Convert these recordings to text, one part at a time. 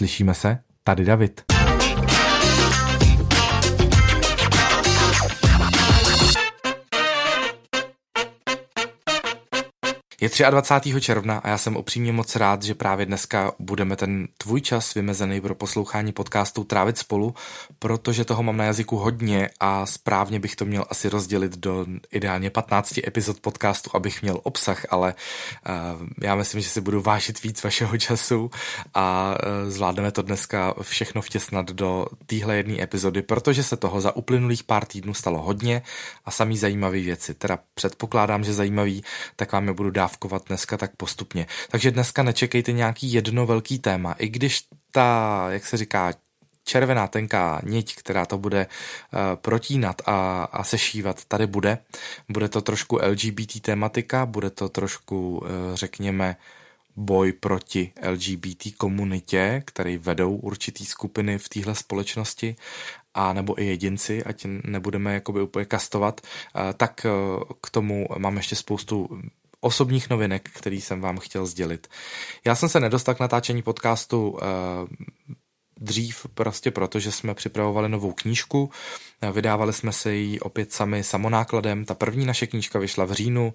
Slyšíme se? Tady David. Je 23. června a já jsem upřímně moc rád, že právě dneska budeme ten tvůj čas vymezený pro poslouchání podcastu trávit spolu, protože toho mám na jazyku hodně a správně bych to měl asi rozdělit do ideálně 15 epizod podcastu, abych měl obsah, ale uh, já myslím, že si budu vážit víc vašeho času a uh, zvládneme to dneska všechno vtěsnat do téhle jedné epizody, protože se toho za uplynulých pár týdnů stalo hodně a samý zajímavé věci. Teda předpokládám, že zajímavý, tak vám je budu dávat dávkovat dneska tak postupně. Takže dneska nečekejte nějaký jedno velký téma, i když ta, jak se říká, červená tenká niť, která to bude uh, protínat a, a sešívat, tady bude. Bude to trošku LGBT tematika, bude to trošku, uh, řekněme, boj proti LGBT komunitě, který vedou určitý skupiny v téhle společnosti a nebo i jedinci, ať nebudeme jakoby úplně kastovat, uh, tak k tomu mám ještě spoustu osobních novinek, který jsem vám chtěl sdělit. Já jsem se nedostal k natáčení podcastu uh, dřív prostě proto, že jsme připravovali novou knížku, Vydávali jsme se ji opět sami samonákladem. Ta první naše knížka vyšla v říjnu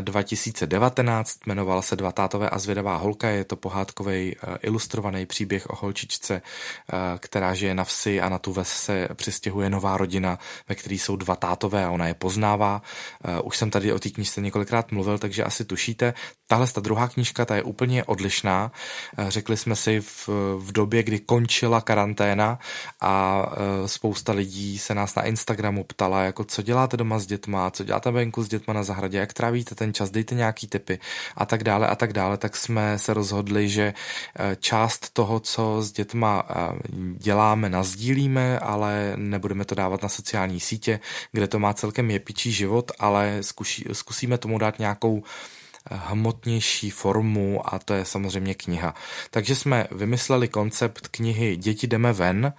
2019, jmenovala se Dva tátové a zvědavá holka. Je to pohádkový eh, ilustrovaný příběh o holčičce, eh, která žije na vsi a na tu ves se přistěhuje nová rodina, ve které jsou dva tátové a ona je poznává. Eh, už jsem tady o té knížce několikrát mluvil, takže asi tušíte. Tahle ta druhá knížka, ta je úplně odlišná. Řekli jsme si v, v době, kdy končila karanténa a spousta lidí se nás nás na Instagramu ptala, jako co děláte doma s dětma, co děláte venku s dětma na zahradě, jak trávíte ten čas, dejte nějaký tipy. A tak dále a tak dále, tak jsme se rozhodli, že eh, část toho, co s dětma eh, děláme, nazdílíme, ale nebudeme to dávat na sociální sítě, kde to má celkem jepičí život, ale zkusí, zkusíme tomu dát nějakou hmotnější formu a to je samozřejmě kniha. Takže jsme vymysleli koncept knihy Děti jdeme ven.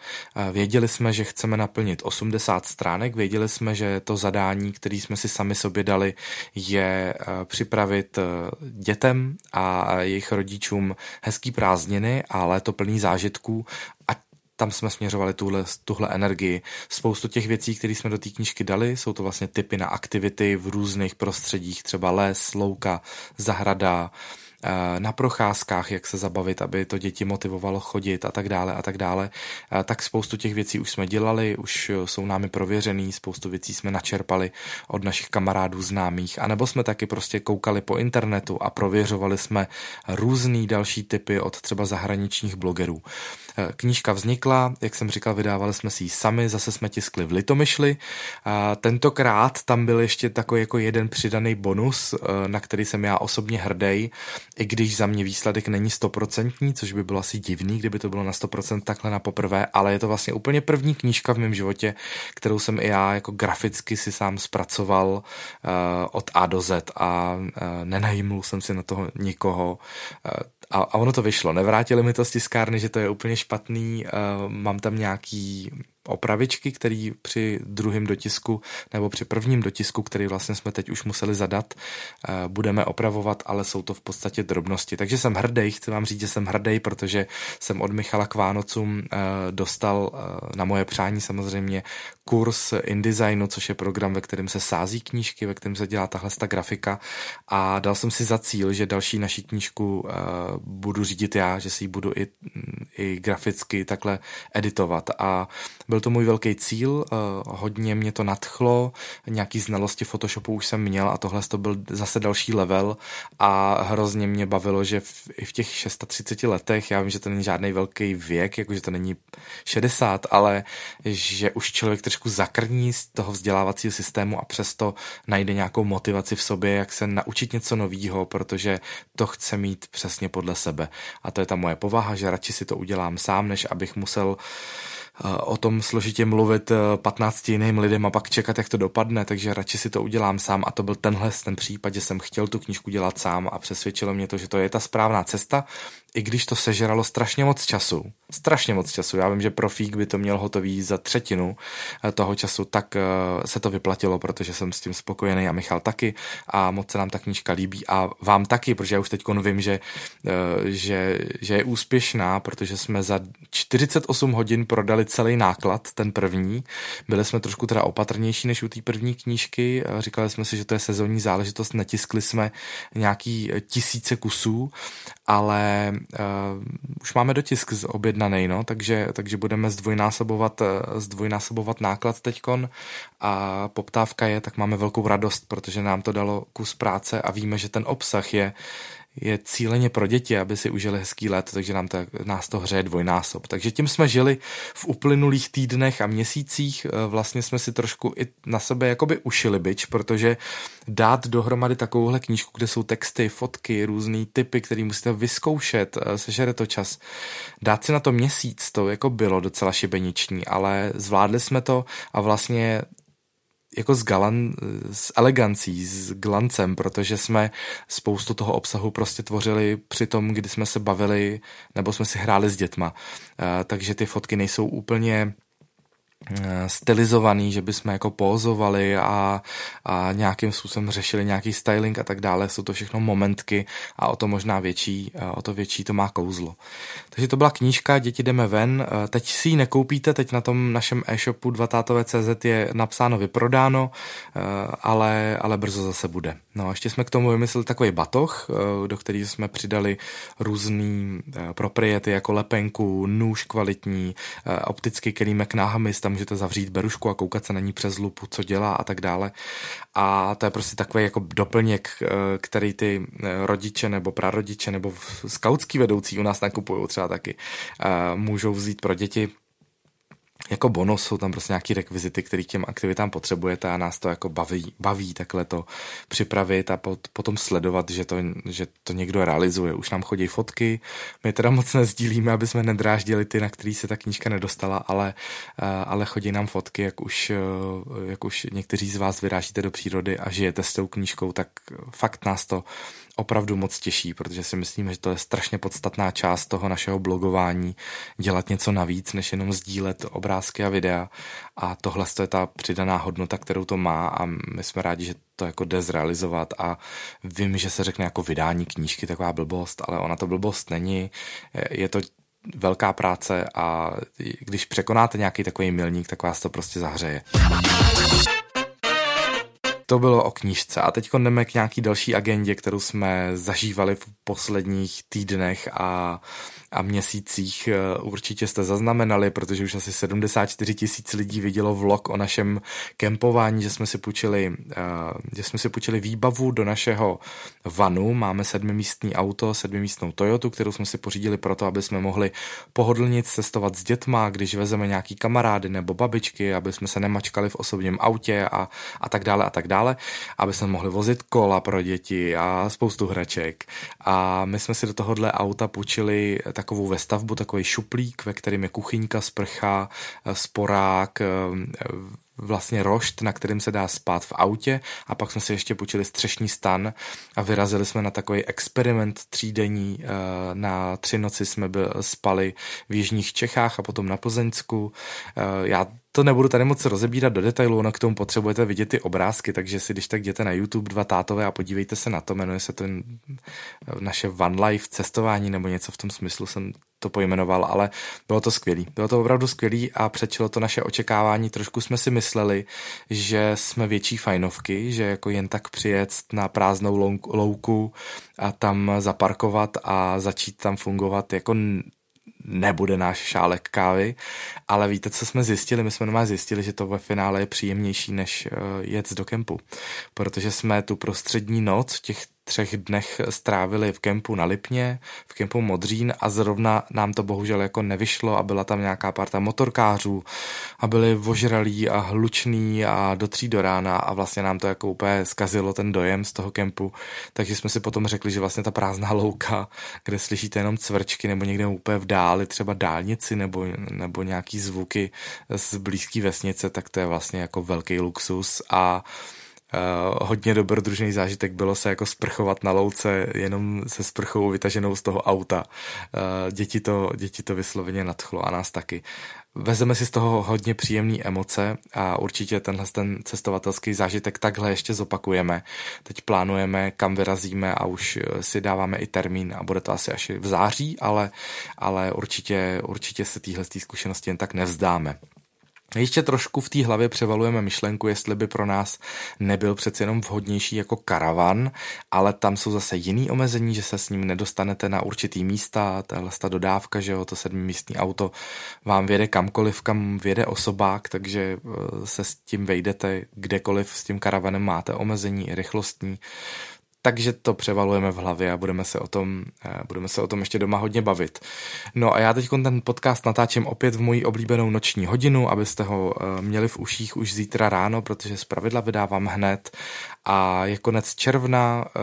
Věděli jsme, že chceme naplnit 80 stránek, věděli jsme, že to zadání, které jsme si sami sobě dali, je eh, připravit eh, dětem a jejich rodičům hezký prázdniny a léto plný zážitků tam jsme směřovali tuhle, tuhle energii. Spoustu těch věcí, které jsme do té knížky dali, jsou to vlastně typy na aktivity v různých prostředích, třeba les, louka, zahrada, Eh, na procházkách, jak se zabavit, aby to děti motivovalo chodit a tak dále a tak dále. Eh, tak spoustu těch věcí už jsme dělali, už jsou námi prověřený, spoustu věcí jsme načerpali od našich kamarádů známých, anebo jsme taky prostě koukali po internetu a prověřovali jsme různý další typy od třeba zahraničních blogerů. Eh, knížka vznikla, jak jsem říkal, vydávali jsme si ji sami, zase jsme tiskli v Litomyšli. Tentokrát tam byl ještě takový jako jeden přidaný bonus, na který jsem já osobně hrdý i když za mě výsledek není stoprocentní, což by bylo asi divný, kdyby to bylo na 100% takhle na poprvé, ale je to vlastně úplně první knížka v mém životě, kterou jsem i já jako graficky si sám zpracoval uh, od A do Z a uh, nenajmul jsem si na toho nikoho. A, a ono to vyšlo. Nevrátili mi to z tiskárny, že to je úplně špatný. Uh, mám tam nějaký opravičky, který při druhém dotisku nebo při prvním dotisku, který vlastně jsme teď už museli zadat, uh, budeme opravovat, ale jsou to v podstatě drobnosti. Takže jsem hrdý, chci vám říct, že jsem hrdý, protože jsem od Michala k Vánocům uh, dostal na moje přání samozřejmě kurz InDesignu, což je program, ve kterém se sází knížky, ve kterém se dělá tahle ta grafika. A dal jsem si za cíl, že další naší knížku uh, budu řídit já, že si ji budu i, i graficky takhle editovat. A byl to můj velký cíl, uh, hodně mě to nadchlo, nějaký znalosti Photoshopu už jsem měl a tohle to byl zase další level. A hrozně mě bavilo, že v, i v těch 630 letech, já vím, že to není žádný velký věk, jakože to není 60, ale že už člověk trošku trošku zakrní z toho vzdělávacího systému a přesto najde nějakou motivaci v sobě, jak se naučit něco nového, protože to chce mít přesně podle sebe. A to je ta moje povaha, že radši si to udělám sám, než abych musel o tom složitě mluvit 15 eh, jiným lidem a pak čekat, jak to dopadne, takže radši si to udělám sám. A to byl tenhle ten případ, že jsem chtěl tu knížku dělat sám a přesvědčilo mě to, že to je ta správná cesta, i když to sežralo strašně moc času. Strašně moc času. Já vím, že profík by to měl hotový za třetinu eh, toho času, tak eh, se to vyplatilo, protože jsem s tím spokojený a Michal taky. A moc se nám ta knížka líbí a vám taky, protože já už teď vím, že, že, že je úspěšná, protože jsme za 48 hodin prodali celý náklad, ten první. Byli jsme trošku teda opatrnější než u té první knížky, říkali jsme si, že to je sezónní záležitost, netiskli jsme nějaký tisíce kusů, ale uh, už máme dotisk z objednaný, no, takže, takže budeme zdvojnásobovat, zdvojnásobovat náklad teďkon a poptávka je, tak máme velkou radost, protože nám to dalo kus práce a víme, že ten obsah je je cíleně pro děti, aby si užili hezký let, takže nám to, nás to hřeje dvojnásob. Takže tím jsme žili v uplynulých týdnech a měsících. E, vlastně jsme si trošku i na sebe jakoby ušili byč, protože dát dohromady takovouhle knížku, kde jsou texty, fotky, různý typy, které musíte vyzkoušet, e, sežere to čas. Dát si na to měsíc, to jako bylo docela šibeniční, ale zvládli jsme to a vlastně jako s, galan, s elegancí, s glancem, protože jsme spoustu toho obsahu prostě tvořili při tom, kdy jsme se bavili nebo jsme si hráli s dětma. Eh, takže ty fotky nejsou úplně Eh, stylizovaný, že bychom jako pózovali a, a nějakým způsobem řešili nějaký styling a tak dále. Jsou to všechno momentky a o to možná větší, eh, o to větší to má kouzlo. Takže to byla knížka Děti jdeme ven. Eh, teď si ji nekoupíte, teď na tom našem e-shopu 2 je napsáno vyprodáno, ale, ale brzo zase bude. No a ještě jsme k tomu vymysleli takový batoh, do kterého jsme přidali různý propriety jako lepenku, nůž kvalitní, optický kelímek na hamis, tam můžete zavřít berušku a koukat se na ní přes lupu, co dělá a tak dále. A to je prostě takový jako doplněk, eh, který ty eh, rodiče nebo prarodiče nebo skautský vedoucí u nás nakupují třeba taky. Můžou vzít pro děti jako bonus jsou tam prostě nějaký rekvizity, který těm aktivitám potřebujete a nás to jako baví, baví takhle to připravit a pot, potom sledovat, že to, že to někdo realizuje. Už nám chodí fotky, my teda moc nezdílíme, aby jsme nedráždili ty, na který se ta knížka nedostala, ale, ale chodí nám fotky, jak už, eh, jak už někteří z vás vyrážíte do přírody a žijete s tou knížkou, tak fakt nás to opravdu moc těší, protože si myslím, že to je strašně podstatná část toho našeho blogování, dělat něco navíc, než jenom sdílet obrázky a videa. A tohle je ta přidaná hodnota, kterou to má a my jsme rádi, že to jako jde zrealizovat a vím, že se řekne jako vydání knížky taková blbost, ale ona to blbost není. Je to velká práce a když překonáte nějaký takový milník, tak vás to prostě zahřeje. To bylo o knížce. A teď jdeme k nějaký další agendě, kterou jsme zažívali v posledních týdnech a a měsících eh, určitě jste zaznamenali, protože už asi 74 tisíc lidí vidělo vlog o našem kempování, že jsme si půjčili, eh, že jsme si půjčili výbavu do našeho vanu. Máme sedmimístný auto, sedmimístnou Toyotu, kterou jsme si pořídili proto, aby jsme mohli pohodlnit cestovat s dětma, když vezeme nějaký kamarády nebo babičky, aby jsme se nemačkali v osobním autě a, a tak dále a tak dále, aby jsme mohli vozit kola pro děti a spoustu hraček. A my jsme si do tohohle auta půjčili takovou vestavbu, takový šuplík, ve kterém je kuchyňka, sprcha, eh, sporák, eh, vlastně rošt, na kterým se dá spát v autě a pak jsme si ještě půjčili střešní stan a vyrazili jsme na takový experiment třídení. Eh, na tři noci jsme spali v Jižních Čechách a potom na Plzeňsku. Já to nebudu tady moc rozebírat do detailu, ono k tomu potřebujete vidět ty obrázky, takže si když tak jděte na YouTube dva tátové a podívejte se na to, jmenuje se to naše One Life cestování nebo něco v tom smyslu jsem to pojmenoval, ale bylo to skvělý. Bylo to opravdu skvělý a přečilo to naše očekávání. Trošku jsme si mysleli, že jsme větší fajnovky, že jako jen tak přijet na prázdnou louku a tam zaparkovat a začít tam fungovat jako nebude náš šálek kávy, ale víte, co jsme zjistili? My jsme normálně zjistili, že to ve finále je příjemnější, než uh, jet do kempu, protože jsme tu prostřední noc těch třech dnech strávili v kempu na Lipně, v kempu Modřín a zrovna nám to bohužel jako nevyšlo a byla tam nějaká parta motorkářů a byli vožralí a hluční a do tří do rána a vlastně nám to jako úplně zkazilo ten dojem z toho kempu, takže jsme si potom řekli, že vlastně ta prázdná louka, kde slyšíte jenom cvrčky nebo někde úplně v dáli, třeba dálnici nebo, nebo nějaký zvuky z blízké vesnice, tak to je vlastně jako velký luxus a Uh, hodně dobrodružný zážitek bylo se jako sprchovat na louce jenom se sprchou vytaženou z toho auta. Uh, děti, to, děti to vysloveně nadchlo a nás taky. Vezeme si z toho hodně příjemné emoce a určitě tenhle ten cestovatelský zážitek takhle ještě zopakujeme. Teď plánujeme, kam vyrazíme a už si dáváme i termín a bude to asi až v září, ale, ale určitě, určitě se téhle zkušenosti jen tak nevzdáme. Ještě trošku v té hlavě převalujeme myšlenku, jestli by pro nás nebyl přeci jenom vhodnější jako karavan, ale tam jsou zase jiný omezení, že se s ním nedostanete na určitý místa, tahle ta dodávka, že jo, to sedmimístní auto vám věde kamkoliv, kam věde osobák, takže eh, se s tím vejdete kdekoliv s tím karavanem máte omezení i rychlostní takže to převalujeme v hlavě a budeme se o tom, eh, budeme se o tom ještě doma hodně bavit. No a já teď ten podcast natáčím opět v moji oblíbenou noční hodinu, abyste ho eh, měli v uších už zítra ráno, protože z pravidla vydávám hned a je konec června, eh,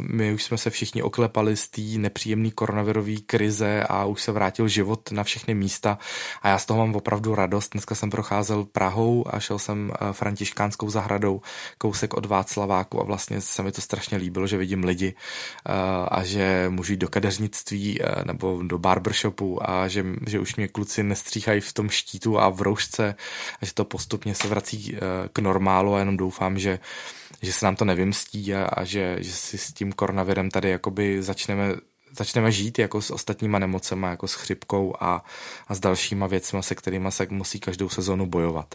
my už jsme se všichni oklepali z té nepříjemné koronavirové krize a už se vrátil život na všechny místa a já z toho mám opravdu radost. Dneska jsem procházel Prahou a šel jsem františkánskou zahradou kousek od Václaváku a vlastně se mi to strašně líbilo že vidím lidi eh, a že můžu jít do kadeřnictví eh, nebo do barbershopu a že, že už mě kluci nestříhají v tom štítu a v roušce a že to postupně se vrací eh, k normálu a jenom doufám, že že se nám to nevymstí a, a že, že si s tím koronavirem tady jakoby začneme začneme žít jako s ostatníma nemocema, jako s chřipkou a, a s dalšíma věcmi, se kterými se musí každou sezonu bojovat.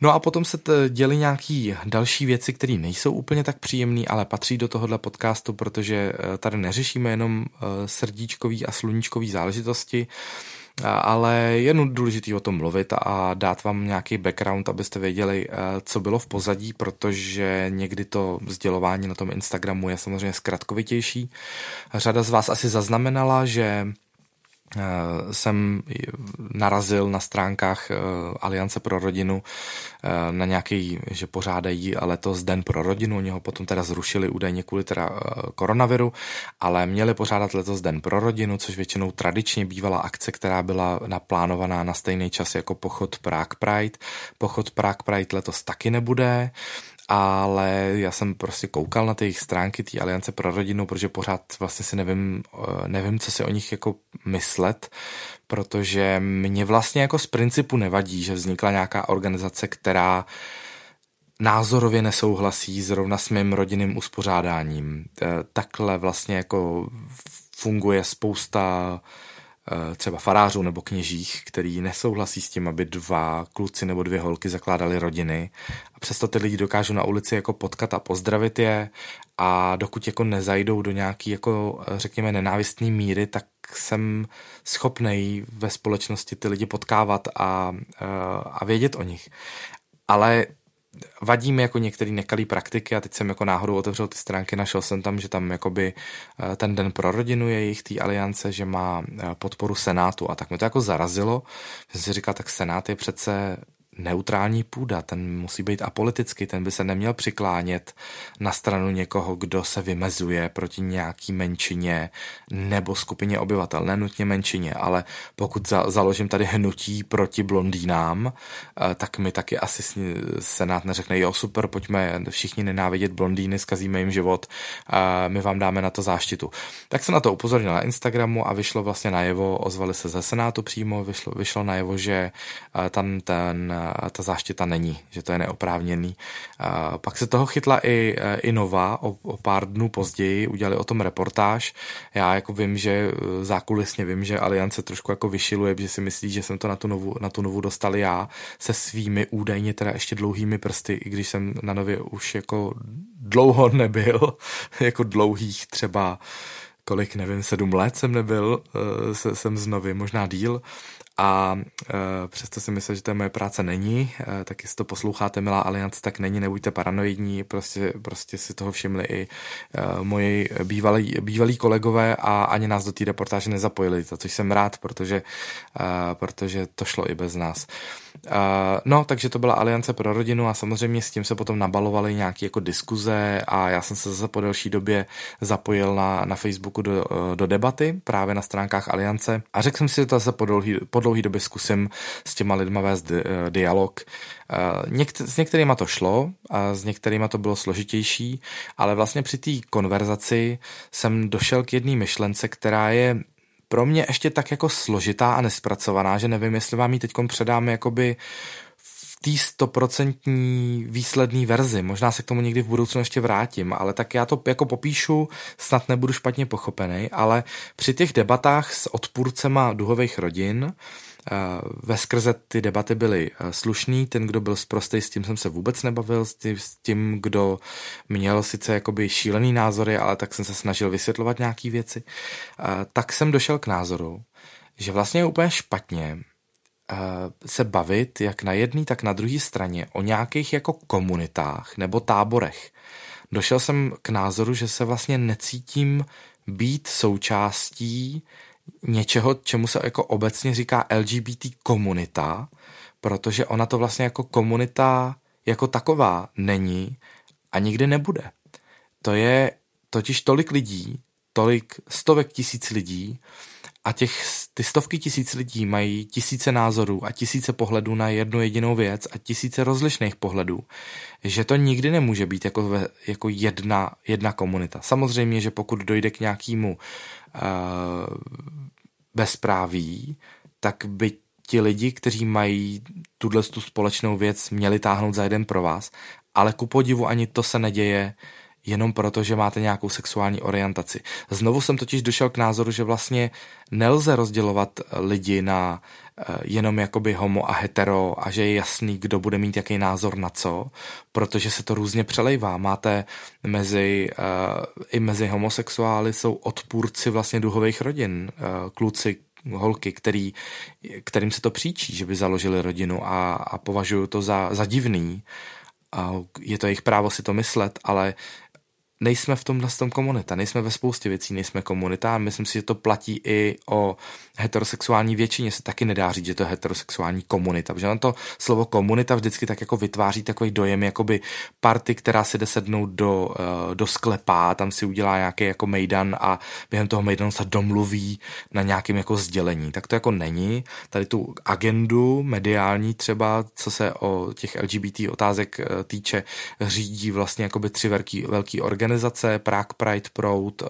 No a potom se děli nějaký další věci, které nejsou úplně tak příjemné, ale patří do tohohle podcastu, protože eh, tady neřešíme jenom eh, srdíčkový a sluníčkový záležitosti, ale je důležité o tom mluvit a dát vám nějaký background, abyste věděli, eh, co bylo v pozadí, protože někdy to sdělování na tom Instagramu je samozřejmě zkratkovitější. Řada z vás asi zaznamenala, že jsem narazil na stránkách eh, Aliance pro rodinu eh, na nějaký, že pořádají letos Den pro rodinu, oni ho potom teda zrušili údajně kvůli teda koronaviru, ale měli pořádat letos Den pro rodinu, což většinou tradičně bývala akce, která byla naplánovaná na stejný čas jako pochod Prague Pride. Pochod Prague Pride letos taky nebude, ale já jsem prostě koukal na ty jejich stránky té Aliance pro rodinu, protože pořád vlastně si nevím, eh, nevím, co si o nich jako myslet, protože mě vlastně jako z principu nevadí, že vznikla nějaká organizace, která názorově nesouhlasí zrovna s mým rodinným uspořádáním. Eh, takhle vlastně jako funguje spousta třeba farářů nebo kněžích, který nesouhlasí s tím, aby dva kluci nebo dvě holky zakládali rodiny a přesto ty lidi dokážou na ulici jako potkat a pozdravit je a dokud jako nezajdou do nějaký jako eh, řekněme nenávistný míry, tak jsem schopnej ve společnosti ty lidi potkávat a, eh, a vědět o nich. Ale vadí mi jako některé nekalé praktiky a teď jsem jako náhodou otevřel ty stránky, našel jsem tam, že tam jakoby eh, ten den pro rodinu je jejich té aliance, že má eh, podporu Senátu a tak mi to jako zarazilo, jsem si říkal, tak Senát je přece neutrální půda, ten musí být apolitický, ten by se neměl přiklánět na stranu někoho, kdo se vymezuje proti nějaký menšině nebo skupině obyvatel, ne nutně menšině, ale pokud za, založím tady hnutí proti blondýnám, eh, tak mi taky asi Senát neřekne, jo super, pojďme všichni nenávidět blondýny, zkazíme jim život, my vám dáme na to záštitu. Tak jsem na to upozornil na Instagramu a vyšlo vlastně najevo, ozvali se ze Senátu přímo, vyšlo, vyšlo najevo, že eh, tam ten ta záštita není, že to je neoprávněný. Pak se toho chytla i, e, i Nova, o, o pár dnů později udělali o tom reportáž. Já jako vím, že e, zákulisně vím, že Aliance trošku jako vyšiluje, že si myslí, že jsem to na tu Novu, na tu novu dostal já se svými údajně teda ještě dlouhými prsty, i když jsem na Nově už jako dlouho nebyl, jako dlouhých třeba kolik, nevím, sedm let jsem nebyl, e, jsem z Novy, možná díl, a e, přesto si myslím, že to je moje práce není, e, tak jestli to posloucháte, milá aliance, tak není, nebuďte paranoidní, prostě, prostě si toho všimli i e, moji bývalí, bývalí kolegové a ani nás do té reportáže nezapojili, za což jsem rád, protože, e, protože to šlo i bez nás. Uh, no, takže to byla Aliance pro rodinu a samozřejmě s tím se potom nabalovaly nějaké jako diskuze a já jsem se zase po delší době zapojil na, na Facebooku do, do debaty právě na stránkách Aliance. A řekl jsem si, že to zase po, dlouhý, po dlouhé době zkusím s těma lidma vést di- dialog. Něk- s některýma to šlo a s některýma to bylo složitější, ale vlastně při té konverzaci jsem došel k jedné myšlence, která je pro mě ještě tak jako složitá a nespracovaná, že nevím, jestli vám ji teď předáme jakoby té stoprocentní výsledné verzi. Možná se k tomu někdy v budoucnu ještě vrátím, ale tak já to jako popíšu, snad nebudu špatně pochopený, ale při těch debatách s odpůrcema duhových rodin Eh, ve skrze ty debaty byly eh, slušný, ten, kdo byl zprostý, s tím jsem se vůbec nebavil, s tím, kdo měl sice jakoby šílený názory, ale tak jsem se snažil vysvětlovat nějaký věci, eh, tak jsem došel k názoru, že vlastně je úplně špatně se bavit jak na jedné, tak na druhé straně o nějakých jako komunitách nebo táborech. Došel jsem k názoru, že se vlastně necítím být součástí něčeho, čemu se jako obecně říká LGBT komunita, protože ona to vlastně jako komunita jako taková není a nikdy nebude. To je totiž tolik lidí, tolik stovek tisíc lidí a těch, ty stovky tisíc lidí mají tisíce názorů a tisíce pohledů na jednu jedinou věc a tisíce rozlišných pohledů, že to nikdy nemůže být jako, ve, jako jedna, jedna komunita. Samozřejmě, že pokud dojde k nějakému uh, bezpráví, tak by ti lidi, kteří mají tuhle tu společnou věc, měli táhnout za jeden pro vás, ale ku podivu ani to se neděje jenom proto, že máte nějakou sexuální orientaci. Znovu jsem totiž došel k názoru, že vlastně nelze rozdělovat lidi na eh, jenom jakoby homo a hetero a že je jasný, kdo bude mít jaký názor na co, protože se to různě přelejvá. Máte mezi, uh, i mezi homosexuály jsou odpůrci vlastně duhových rodin, uh, kluci, holky, který, kterým se to příčí, že by založili rodinu a, a považují to za, za divný. A je to jejich právo si to myslet, ale nejsme v tomhle tom komunita, nejsme ve spoustě věcí, nejsme komunita a myslím si, že to platí i o heterosexuální většině, se taky nedá říct, že to je heterosexuální komunita, protože on to slovo komunita vždycky tak jako vytváří takový dojem, jakoby party, která si jde sednout do, eh, do sklepa, tam si udělá nějaký jako mejdan a během toho mejdanu se domluví na nějakém jako sdělení. Tak to jako není. Tady tu agendu mediální třeba, co se o těch LGBT otázek eh, týče, řídí vlastně jakoby tři velký, velký organizace organizace, Prague Pride Proud eh,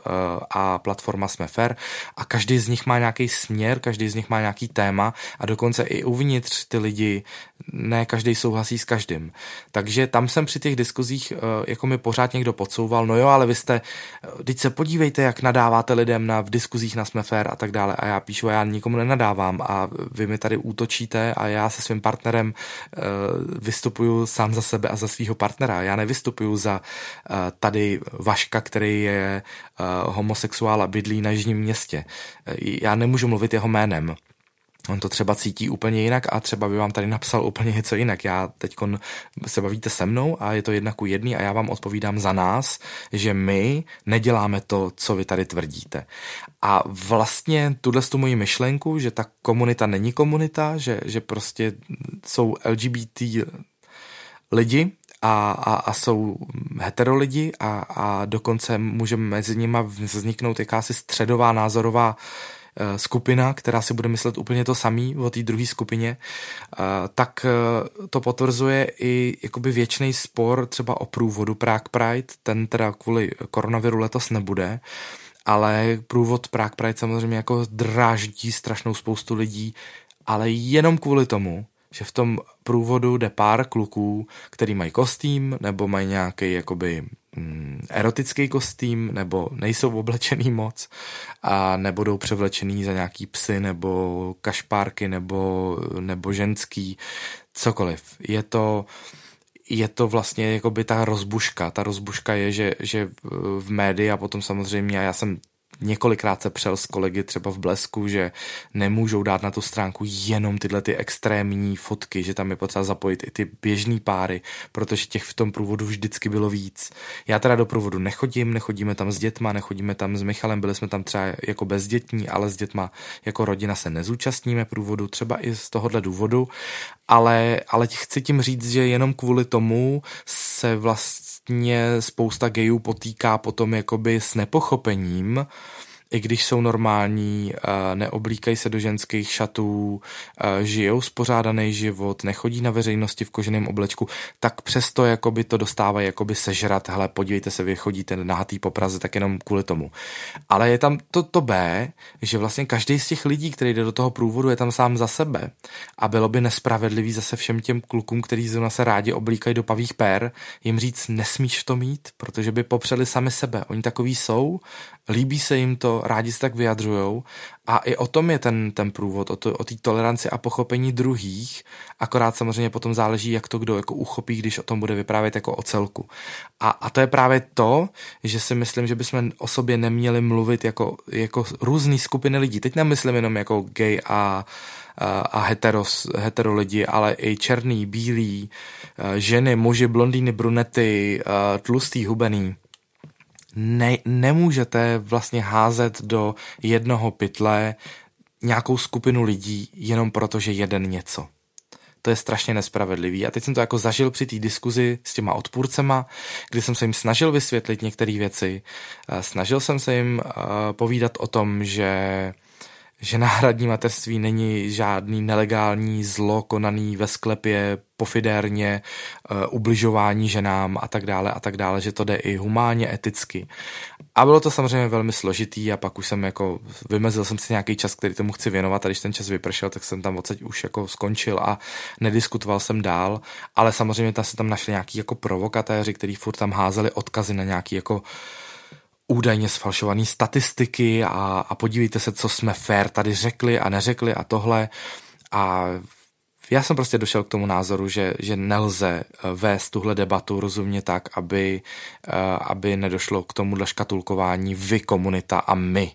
a platforma Jsme Fair a každý z nich má nějaký směr, každý z nich má nějaký téma a dokonce i uvnitř ty lidi ne každý souhlasí s každým. Takže tam jsem při těch diskuzích, eh, jako mi pořád někdo podsouval, no jo, ale vy jste, eh, teď se podívejte, jak nadáváte lidem na, v diskuzích na Jsme a tak dále a já píšu, a já nikomu nenadávám a vy mi tady útočíte a já se svým partnerem vystupuju sám za sebe a za svého partnera. Já nevystupuju za tady Vaška, který je uh, homosexuál a bydlí na jižním městě. Já nemůžu mluvit jeho jménem. On to třeba cítí úplně jinak a třeba by vám tady napsal úplně něco jinak. Já teď se bavíte se mnou a je to jedna ku jedný a já vám odpovídám za nás, že my neděláme to, co vy tady tvrdíte. A vlastně tuhle tu moji myšlenku, že ta komunita není komunita, že, že prostě jsou LGBT lidi, a, a, a jsou hetero lidi a, a dokonce může mezi nimi vzniknout jakási středová názorová e, skupina, která si bude myslet úplně to samý o té druhé skupině, e, tak e, to potvrzuje i jakoby věčný spor třeba o průvodu Prague Pride, ten teda kvůli koronaviru letos nebude, ale průvod Prague Pride samozřejmě jako dráždí strašnou spoustu lidí, ale jenom kvůli tomu, že v tom průvodu jde pár kluků, který mají kostým, nebo mají nějaký jakoby mm, erotický kostým, nebo nejsou oblečený moc a nebudou převlečený za nějaký psy, nebo kašpárky, nebo, nebo ženský, cokoliv. Je to, je to vlastně jakoby ta rozbuška. Ta rozbuška je, že, že v médii a potom samozřejmě, a já jsem několikrát se přel s kolegy třeba v Blesku, že nemůžou dát na tu stránku jenom tyhle ty extrémní fotky, že tam je potřeba zapojit i ty běžný páry, protože těch v tom průvodu vždycky bylo víc. Já teda do průvodu nechodím, nechodíme tam s dětma, nechodíme tam s Michalem, byli jsme tam třeba jako bezdětní, ale s dětma jako rodina se nezúčastníme průvodu, třeba i z tohohle důvodu, ale, ale chci tím říct, že jenom kvůli tomu se vlastně spousta gejů potýká potom jakoby s nepochopením, i když jsou normální, eh, neoblíkají se do ženských šatů, eh, žijou spořádaný život, nechodí na veřejnosti v koženém oblečku, tak přesto jakoby to dostávají jakoby sežrat, hele, podívejte se, vy chodíte nahatý po Praze, tak jenom kvůli tomu. Ale je tam to, to B, že vlastně každý z těch lidí, který jde do toho průvodu, je tam sám za sebe. A bylo by nespravedlivý zase všem těm klukům, kteří se rádi oblíkají do pavých pér, jim říct, nesmíš to mít, protože by popřeli sami sebe. Oni takový jsou, líbí se jim to, rádi se tak vyjadřujou a i o tom je ten, ten průvod, o, to, o té toleranci a pochopení druhých, akorát samozřejmě potom záleží, jak to kdo jako uchopí, když o tom bude vyprávět jako o celku. A, a to je právě to, že si myslím, že bychom o sobě neměli mluvit jako, jako různý skupiny lidí. Teď nemyslím jenom jako gay a, a heteros, hetero lidi, ale i černý, bílý, ženy, muži, blondýny, brunety, tlustý, hubený ne, nemůžete vlastně házet do jednoho pytle nějakou skupinu lidí jenom proto, že jeden něco. To je strašně nespravedlivý. A teď jsem to jako zažil při té diskuzi s těma odpůrcema, kdy jsem se jim snažil vysvětlit některé věci. Snažil jsem se jim povídat o tom, že že náhradní mateřství není žádný nelegální zlo konaný ve sklepě pofidérně, uh, ubližování ženám a tak dále a tak dále, že to jde i humánně, eticky. A bylo to samozřejmě velmi složitý a pak už jsem jako, vymezil jsem si nějaký čas, který tomu chci věnovat a když ten čas vypršel, tak jsem tam odsaď už jako skončil a nediskutoval jsem dál, ale samozřejmě tam se tam našli nějaký jako provokatéři, kteří furt tam házeli odkazy na nějaký jako uh, údajně sfalšované statistiky a, a podívejte se, co jsme fair tady řekli a neřekli a tohle. A já jsem prostě došel k tomu názoru, že, že nelze eh, vést tuhle debatu rozumně tak, aby, eh, aby nedošlo k tomuhle škatulkování vy komunita a my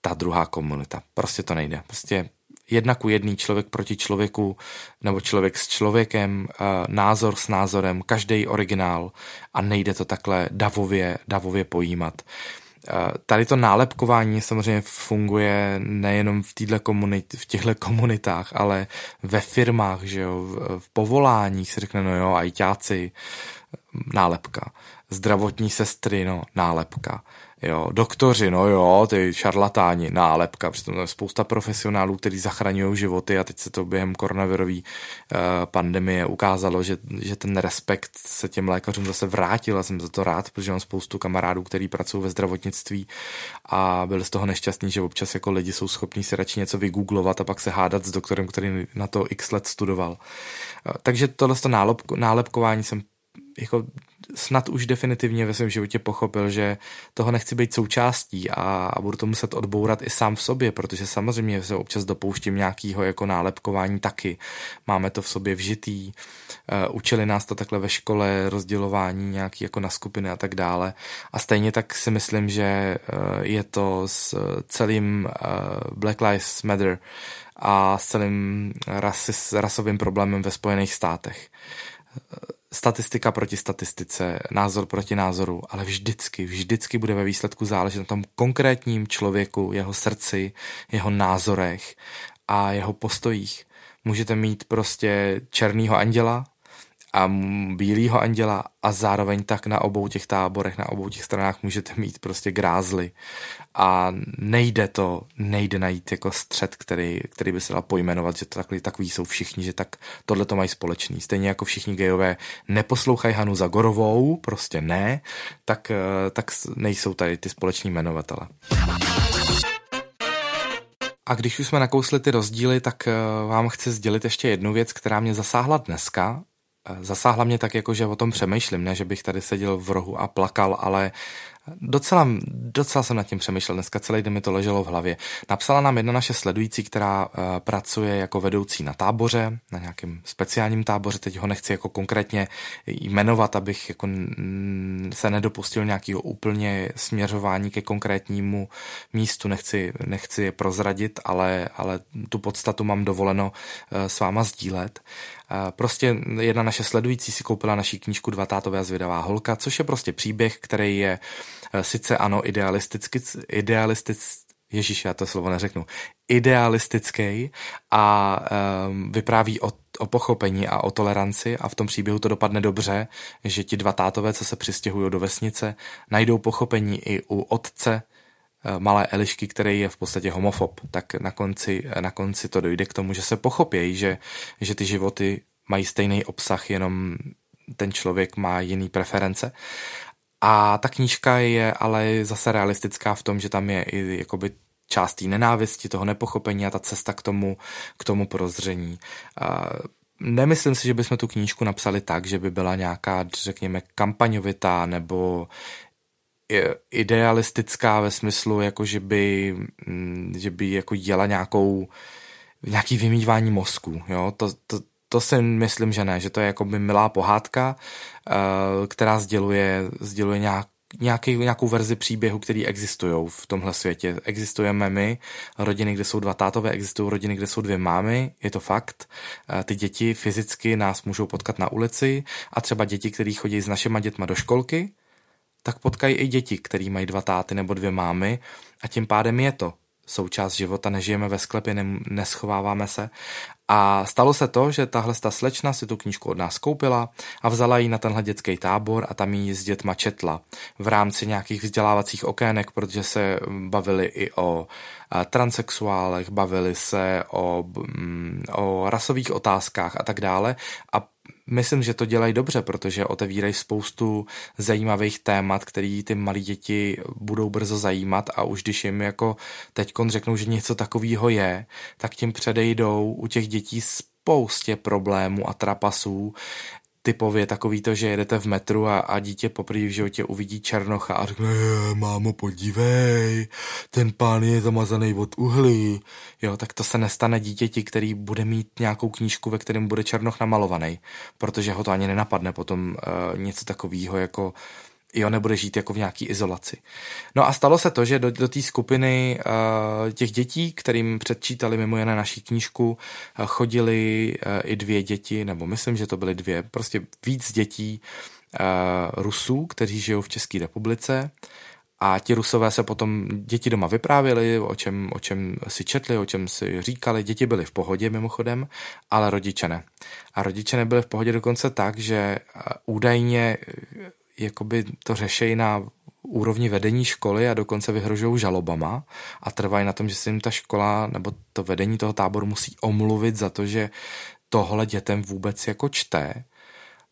ta druhá komunita. Prostě to nejde. Prostě jedna ku jedný člověk proti člověku nebo člověk s člověkem, názor s názorem, každý originál a nejde to takhle davově, davově pojímat. Tady to nálepkování samozřejmě funguje nejenom v, komunit, v těchto komunitách, ale ve firmách, že jo, v, v povoláních se řekne, no jo, ajťáci, nálepka, zdravotní sestry, no, nálepka, Jo, doktoři, no jo, ty šarlatáni, nálepka, přitom je spousta profesionálů, kteří zachraňují životy a teď se to během koronavirové uh, pandemie ukázalo, že, že ten respekt se těm lékařům zase vrátil a jsem za to rád, protože mám spoustu kamarádů, kteří pracují ve zdravotnictví a byli z toho nešťastní, že občas jako lidi jsou schopní si radši něco vygooglovat a pak se hádat s doktorem, který na to x let studoval. Uh, takže tohle nálepkování jsem jako snad už definitivně ve svém životě pochopil, že toho nechci být součástí a, a budu to muset odbourat i sám v sobě, protože samozřejmě se občas dopouštím nějakého jako nálepkování taky. Máme to v sobě vžitý, uh, učili nás to takhle ve škole, rozdělování nějaký jako na skupiny a tak dále. A stejně tak si myslím, že uh, je to s celým uh, Black Lives Matter a s celým rasis, rasovým problémem ve Spojených státech statistika proti statistice, názor proti názoru, ale vždycky, vždycky bude ve výsledku záležet na tom konkrétním člověku, jeho srdci, jeho názorech a jeho postojích. Můžete mít prostě černýho anděla, a bílýho anděla a zároveň tak na obou těch táborech, na obou těch stranách můžete mít prostě grázly a nejde to, nejde najít jako střed, který, který by se dal pojmenovat, že to takový, takový jsou všichni, že tak tohle to mají společný. Stejně jako všichni gejové neposlouchají Hanu Zagorovou, prostě ne, tak, eh, tak nejsou tady ty společní jmenovatele. A když už jsme nakousli ty rozdíly, tak eh, vám chci sdělit ještě jednu věc, která mě zasáhla dneska zasáhla mě tak, jako že o tom přemýšlím, ne, že bych tady seděl v rohu a plakal, ale Docela, docela jsem nad tím přemýšlel, dneska celý den mi to leželo v hlavě. Napsala nám jedna naše sledující, která uh, pracuje jako vedoucí na táboře, na nějakém speciálním táboře, teď ho nechci jako konkrétně jmenovat, abych jako se nedopustil nějakého úplně směřování ke konkrétnímu místu, nechci, nechci je prozradit, ale, ale tu podstatu mám dovoleno uh, s váma sdílet. Prostě jedna naše sledující si koupila naší knížku Dva tátové a zvědavá holka, což je prostě příběh, který je Eh, sice ano, idealisticky, idealistic, Ježíš, já to slovo neřeknu, idealistický a um, vypráví o, o pochopení a o toleranci a v tom příběhu to dopadne dobře, že ti dva tátové, co se přistěhují do vesnice, najdou pochopení i u otce malé Elišky, který je v podstatě homofob, tak na konci, na konci to dojde k tomu, že se pochopějí, že, že ty životy mají stejný obsah, jenom ten člověk má jiný preference. A ta knížka je ale zase realistická v tom, že tam je i jakoby část nenávisti, toho nepochopení a ta cesta k tomu, k tomu prozření. Nemyslím si, že bychom tu knížku napsali tak, že by byla nějaká, řekněme, kampaňovitá nebo idealistická ve smyslu, jako že by, mm, že by jako jela nějakou nějaký vymývání mozku. Jo? To, to, to si myslím, že ne, že to je jako by milá pohádka, eh, která sděluje, sděluje nějak, nějaký, nějakou verzi příběhu, který existují v tomhle světě. Existujeme my, rodiny, kde jsou dva tátové, existují rodiny, kde jsou dvě mámy, je to fakt. Eh, ty děti fyzicky nás můžou potkat na ulici a třeba děti, které chodí s našima dětma do školky, tak potkají i děti, které mají dva táty nebo dvě mámy a tím pádem je to součást života, nežijeme ve sklepě, ne, neschováváme se. A stalo se to, že tahle ta slečna si tu knížku od nás koupila a vzala ji na tenhle dětský tábor a tam ji s dětma četla v rámci nějakých vzdělávacích okének, protože se bavili i o transexuálech, bavili se o, mm, o rasových otázkách a tak dále. A Myslím, že to dělají dobře, protože otevírají spoustu zajímavých témat, který ty malí děti budou brzo zajímat a už když jim jako teď řeknou, že něco takového je, tak tím předejdou u těch dětí spoustě problémů a trapasů, typově takový to, že jedete v metru a, a dítě poprvé v životě uvidí černocha a řekne, mámo, podívej, ten pán je zamazaný od uhlí. Jo, tak to se nestane dítěti, který bude mít nějakou knížku, ve kterém bude černoch namalovaný, protože ho to ani nenapadne potom uh, něco takového jako jo, nebude žít jako v nějaký izolaci. No a stalo se to, že do, do té skupiny uh, těch dětí, kterým předčítali mimo jiné naší knížku, uh, chodili uh, i dvě děti, nebo myslím, že to byly dvě, prostě víc dětí uh, Rusů, kteří žijou v České republice. A ti rusové se potom děti doma vyprávěli, o čem, o čem si četli, o čem si říkali. Děti byly v pohodě mimochodem, ale rodiče ne. A rodiče nebyli v pohodě dokonce tak, že údajně jakoby to řešejí na úrovni vedení školy a dokonce vyhrožují žalobama a trvají na tom, že se jim ta škola nebo to vedení toho táboru musí omluvit za to, že tohle dětem vůbec jako čte.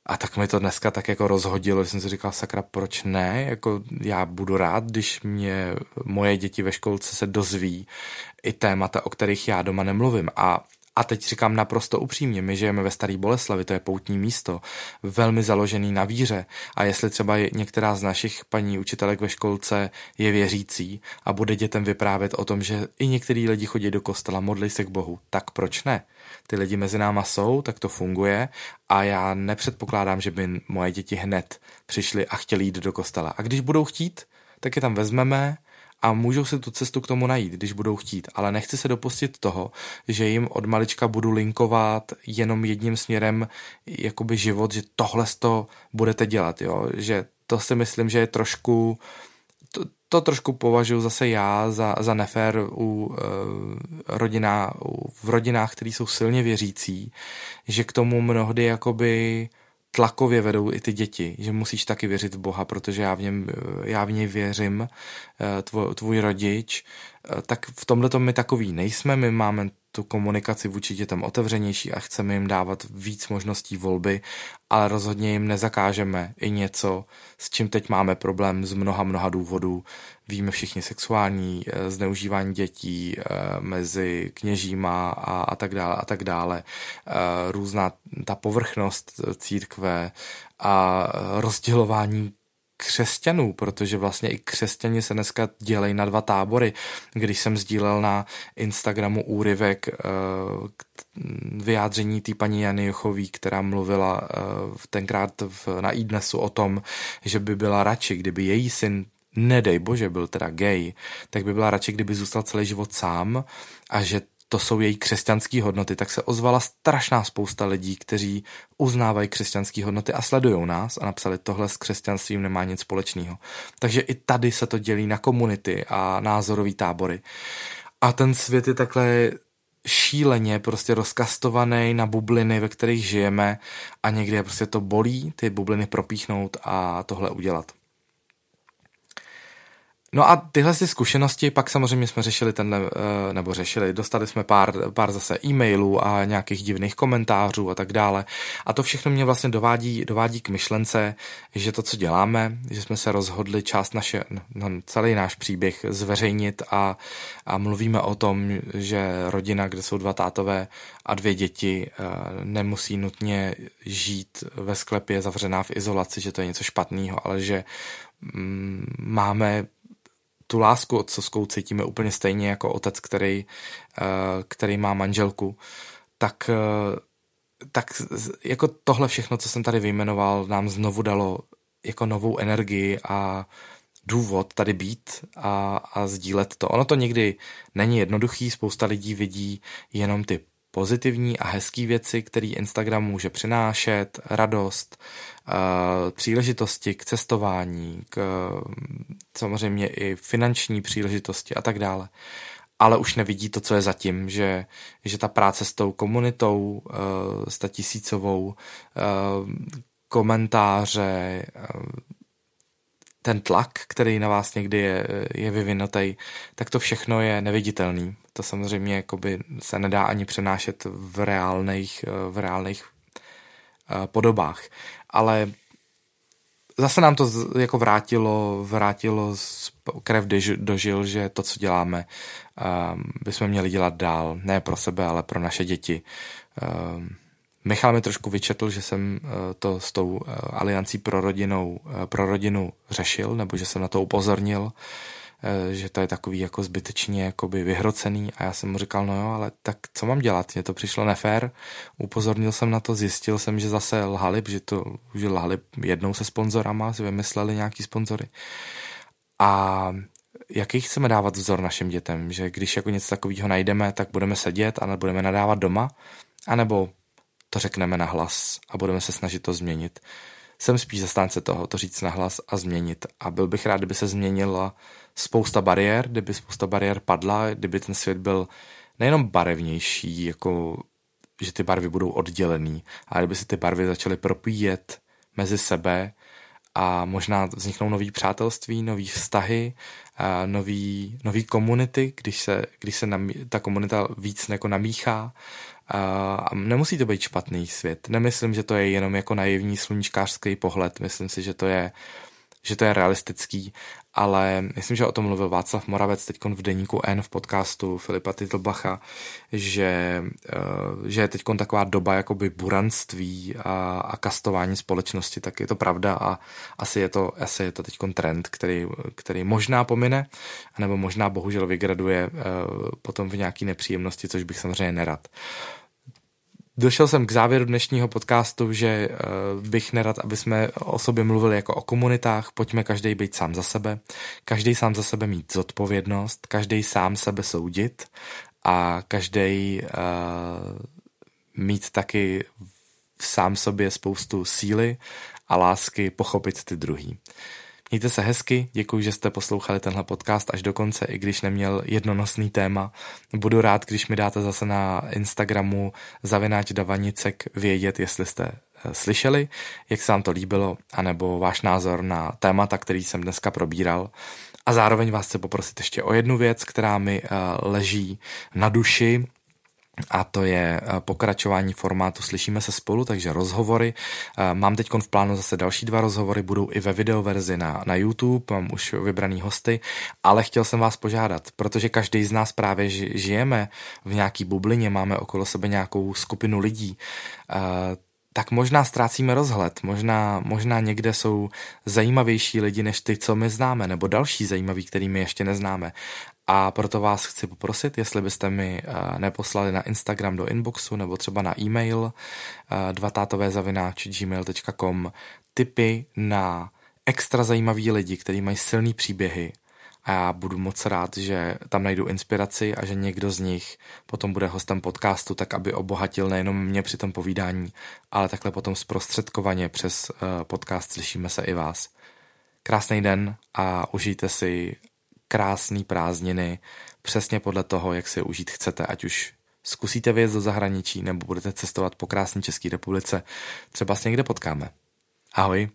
A tak mi to dneska tak jako rozhodilo, že jsem si říkal, sakra, proč ne? Jako já budu rád, když mě moje děti ve školce se dozví i témata, o kterých já doma nemluvím. A a teď říkám naprosto upřímně, my žijeme ve Starý Boleslavi, to je poutní místo, velmi založený na víře. A jestli třeba některá z našich paní učitelek ve školce je věřící a bude dětem vyprávět o tom, že i některý lidi chodí do kostela, modlí se k Bohu, tak proč ne? Ty lidi mezi náma jsou, tak to funguje a já nepředpokládám, že by moje děti hned přišly a chtěli jít do kostela. A když budou chtít, tak je tam vezmeme, a můžou si tu cestu k tomu najít, když budou chtít, ale nechci se dopustit toho, že jim od malička budu linkovat jenom jedním směrem jakoby život, že tohle to budete dělat, jo? že to si myslím, že je trošku to, to trošku považuji zase já za, za nefér u, uh, rodina, u, v rodinách, které jsou silně věřící, že k tomu mnohdy jakoby tlakově vedou i ty děti, že musíš taky věřit v Boha, protože já v, něm, já v něj věřím, eh, tvoj, tvůj rodič, eh, tak v tomhle my takový nejsme, my máme tu komunikaci vůči dětem otevřenější a chceme jim dávat víc možností volby, ale rozhodně jim nezakážeme i něco, s čím teď máme problém z mnoha, mnoha důvodů. Víme všichni sexuální eh, zneužívání dětí mezi kněžíma a, a tak dále a tak dále. Různá ta povrchnost církve a rozdělování křesťanů, protože vlastně i křesťani se dneska dělají na dva tábory. Když jsem sdílel na Instagramu úryvek uh, vyjádření té paní Jany Jochový, která mluvila uh, tenkrát na iDnesu o tom, že by byla radši, kdyby její syn nedej bože, byl teda gay, tak by byla radši, kdyby zůstal celý život sám a že to jsou její křesťanské hodnoty, tak se ozvala strašná spousta lidí, kteří uznávají křesťanské hodnoty a sledují nás a napsali, tohle s křesťanstvím nemá nic společného. Takže i tady se to dělí na komunity a názorové tábory. A ten svět je takhle šíleně prostě rozkastovaný na bubliny, ve kterých žijeme a někdy je prostě to bolí ty bubliny propíchnout a tohle udělat. No a tyhle si zkušenosti, pak samozřejmě jsme řešili tenhle, eh, nebo řešili, dostali jsme pár, pár zase e-mailů a nějakých divných komentářů a tak dále. A to všechno mě vlastně dovádí, dovádí k myšlence, že to, co děláme, že jsme se rozhodli část naše, no, celý náš příběh zveřejnit a, a mluvíme o tom, že rodina, kde jsou dva tátové a dvě děti, eh, nemusí nutně žít ve sklepě zavřená v izolaci, že to je něco špatného, ale že mm, máme tu lásku otcovskou cítíme úplně stejně jako otec, který, eh, který má manželku, tak, eh, tak jako tohle všechno, co jsem tady vyjmenoval, nám znovu dalo jako novou energii a důvod tady být a, a sdílet to. Ono to někdy není jednoduchý, spousta lidí vidí jenom ty pozitivní a hezké věci, které Instagram může přinášet, radost, eh, příležitosti k cestování, k samozřejmě i finanční příležitosti a tak dále. Ale už nevidí to, co je zatím, že, že ta práce s tou komunitou, uh, s tisícovou, uh, komentáře, ten tlak, který na vás někdy je, je vyvinutý, tak to všechno je neviditelný. To samozřejmě jakoby se nedá ani přenášet v reálných, v reálných podobách. Ale zase nám to jako vrátilo, vrátilo krev dožil, že to, co děláme, um, bychom měli dělat dál. Ne pro sebe, ale pro naše děti. Um, Michal mi trošku vyčetl, že jsem uh, to s tou aliancí pro, rodinou, pro rodinu řešil, nebo že jsem na to upozornil. Eh, že to je takový jako zbytečně jakoby vyhrocený a já jsem mu říkal, no jo, ale tak co mám dělat, mně to přišlo nefér, upozornil jsem na to, zjistil jsem, že zase lhali, že to už lhali jednou se sponzorama, si vymysleli nějaký sponzory. A jaký chceme dávat vzor našim dětem, že když jako něco takového najdeme, tak budeme sedět a budeme nadávat doma, anebo to řekneme na hlas a budeme se snažit to změnit. Jsem spíš zastánce toho, to říct na hlas a změnit. A byl bych rád, kdyby se změnila spousta bariér, kdyby spousta bariér padla, kdyby ten svět byl nejenom barevnější, jako že ty barvy budou oddělený, ale kdyby se ty barvy začaly propíjet mezi sebe a možná vzniknou nový přátelství, nový vztahy, nový, nový komunity, když se, když se namí, ta komunita víc jako namíchá. A nemusí to být špatný svět. Nemyslím, že to je jenom jako naivní sluníčkářský pohled. Myslím si, že to je že to je realistický, ale myslím, že o tom mluvil Václav Moravec teď v deníku N v podcastu Filipa Titlbacha, že, eh, že je teď taková doba jakoby buranství a, a kastování společnosti, tak je to pravda a asi je to, asi je to teď trend, který, který možná pomine, nebo možná bohužel vygraduje eh, potom v nějaký nepříjemnosti, což bych samozřejmě nerad. Došel jsem k závěru dnešního podcastu, že uh, bych nerad, aby jsme o sobě mluvili jako o komunitách. Pojďme každý být sám za sebe, každý sám za sebe mít zodpovědnost, každý sám sebe soudit a každý uh, mít taky v sám sobě spoustu síly a lásky pochopit ty druhý. Mějte se hezky, děkuji, že jste poslouchali tenhle podcast až do konce, i když neměl jednonosný téma. Budu rád, když mi dáte zase na Instagramu zavináč davanicek vědět, jestli jste eh, slyšeli, jak se vám to líbilo, anebo váš názor na témata, který jsem dneska probíral. A zároveň vás chci poprosit ještě o jednu věc, která mi eh, leží na duši a to je eh, pokračování formátu Slyšíme se spolu, takže rozhovory. Eh, mám teď v plánu zase další dva rozhovory, budou i ve videoverzi na, na YouTube, mám už vybraný hosty, ale chtěl jsem vás požádat, protože každý z nás právě žijeme v nějaký bublině, máme okolo sebe nějakou skupinu lidí, eh, tak možná ztrácíme rozhled, možná, možná někde jsou zajímavější lidi než ty, co my známe, nebo další zajímaví, který my ještě neznáme. A proto vás chci poprosit, jestli byste mi uh, neposlali na Instagram do inboxu nebo třeba na e-mail zavináč gmail.com tipy na extra zajímavý lidi, kteří mají silný příběhy a já budu moc rád, že tam najdu inspiraci a že někdo z nich potom bude hostem podcastu, tak aby obohatil nejenom mě při tom povídání, ale takhle potom zprostředkovaně přes uh, podcast slyšíme se i vás. Krásný den a užijte si krásný prázdniny přesně podle toho, jak si je užít chcete, ať už zkusíte vyjet do zahraničí nebo budete cestovat po krásné České republice, třeba se někde potkáme. Ahoj.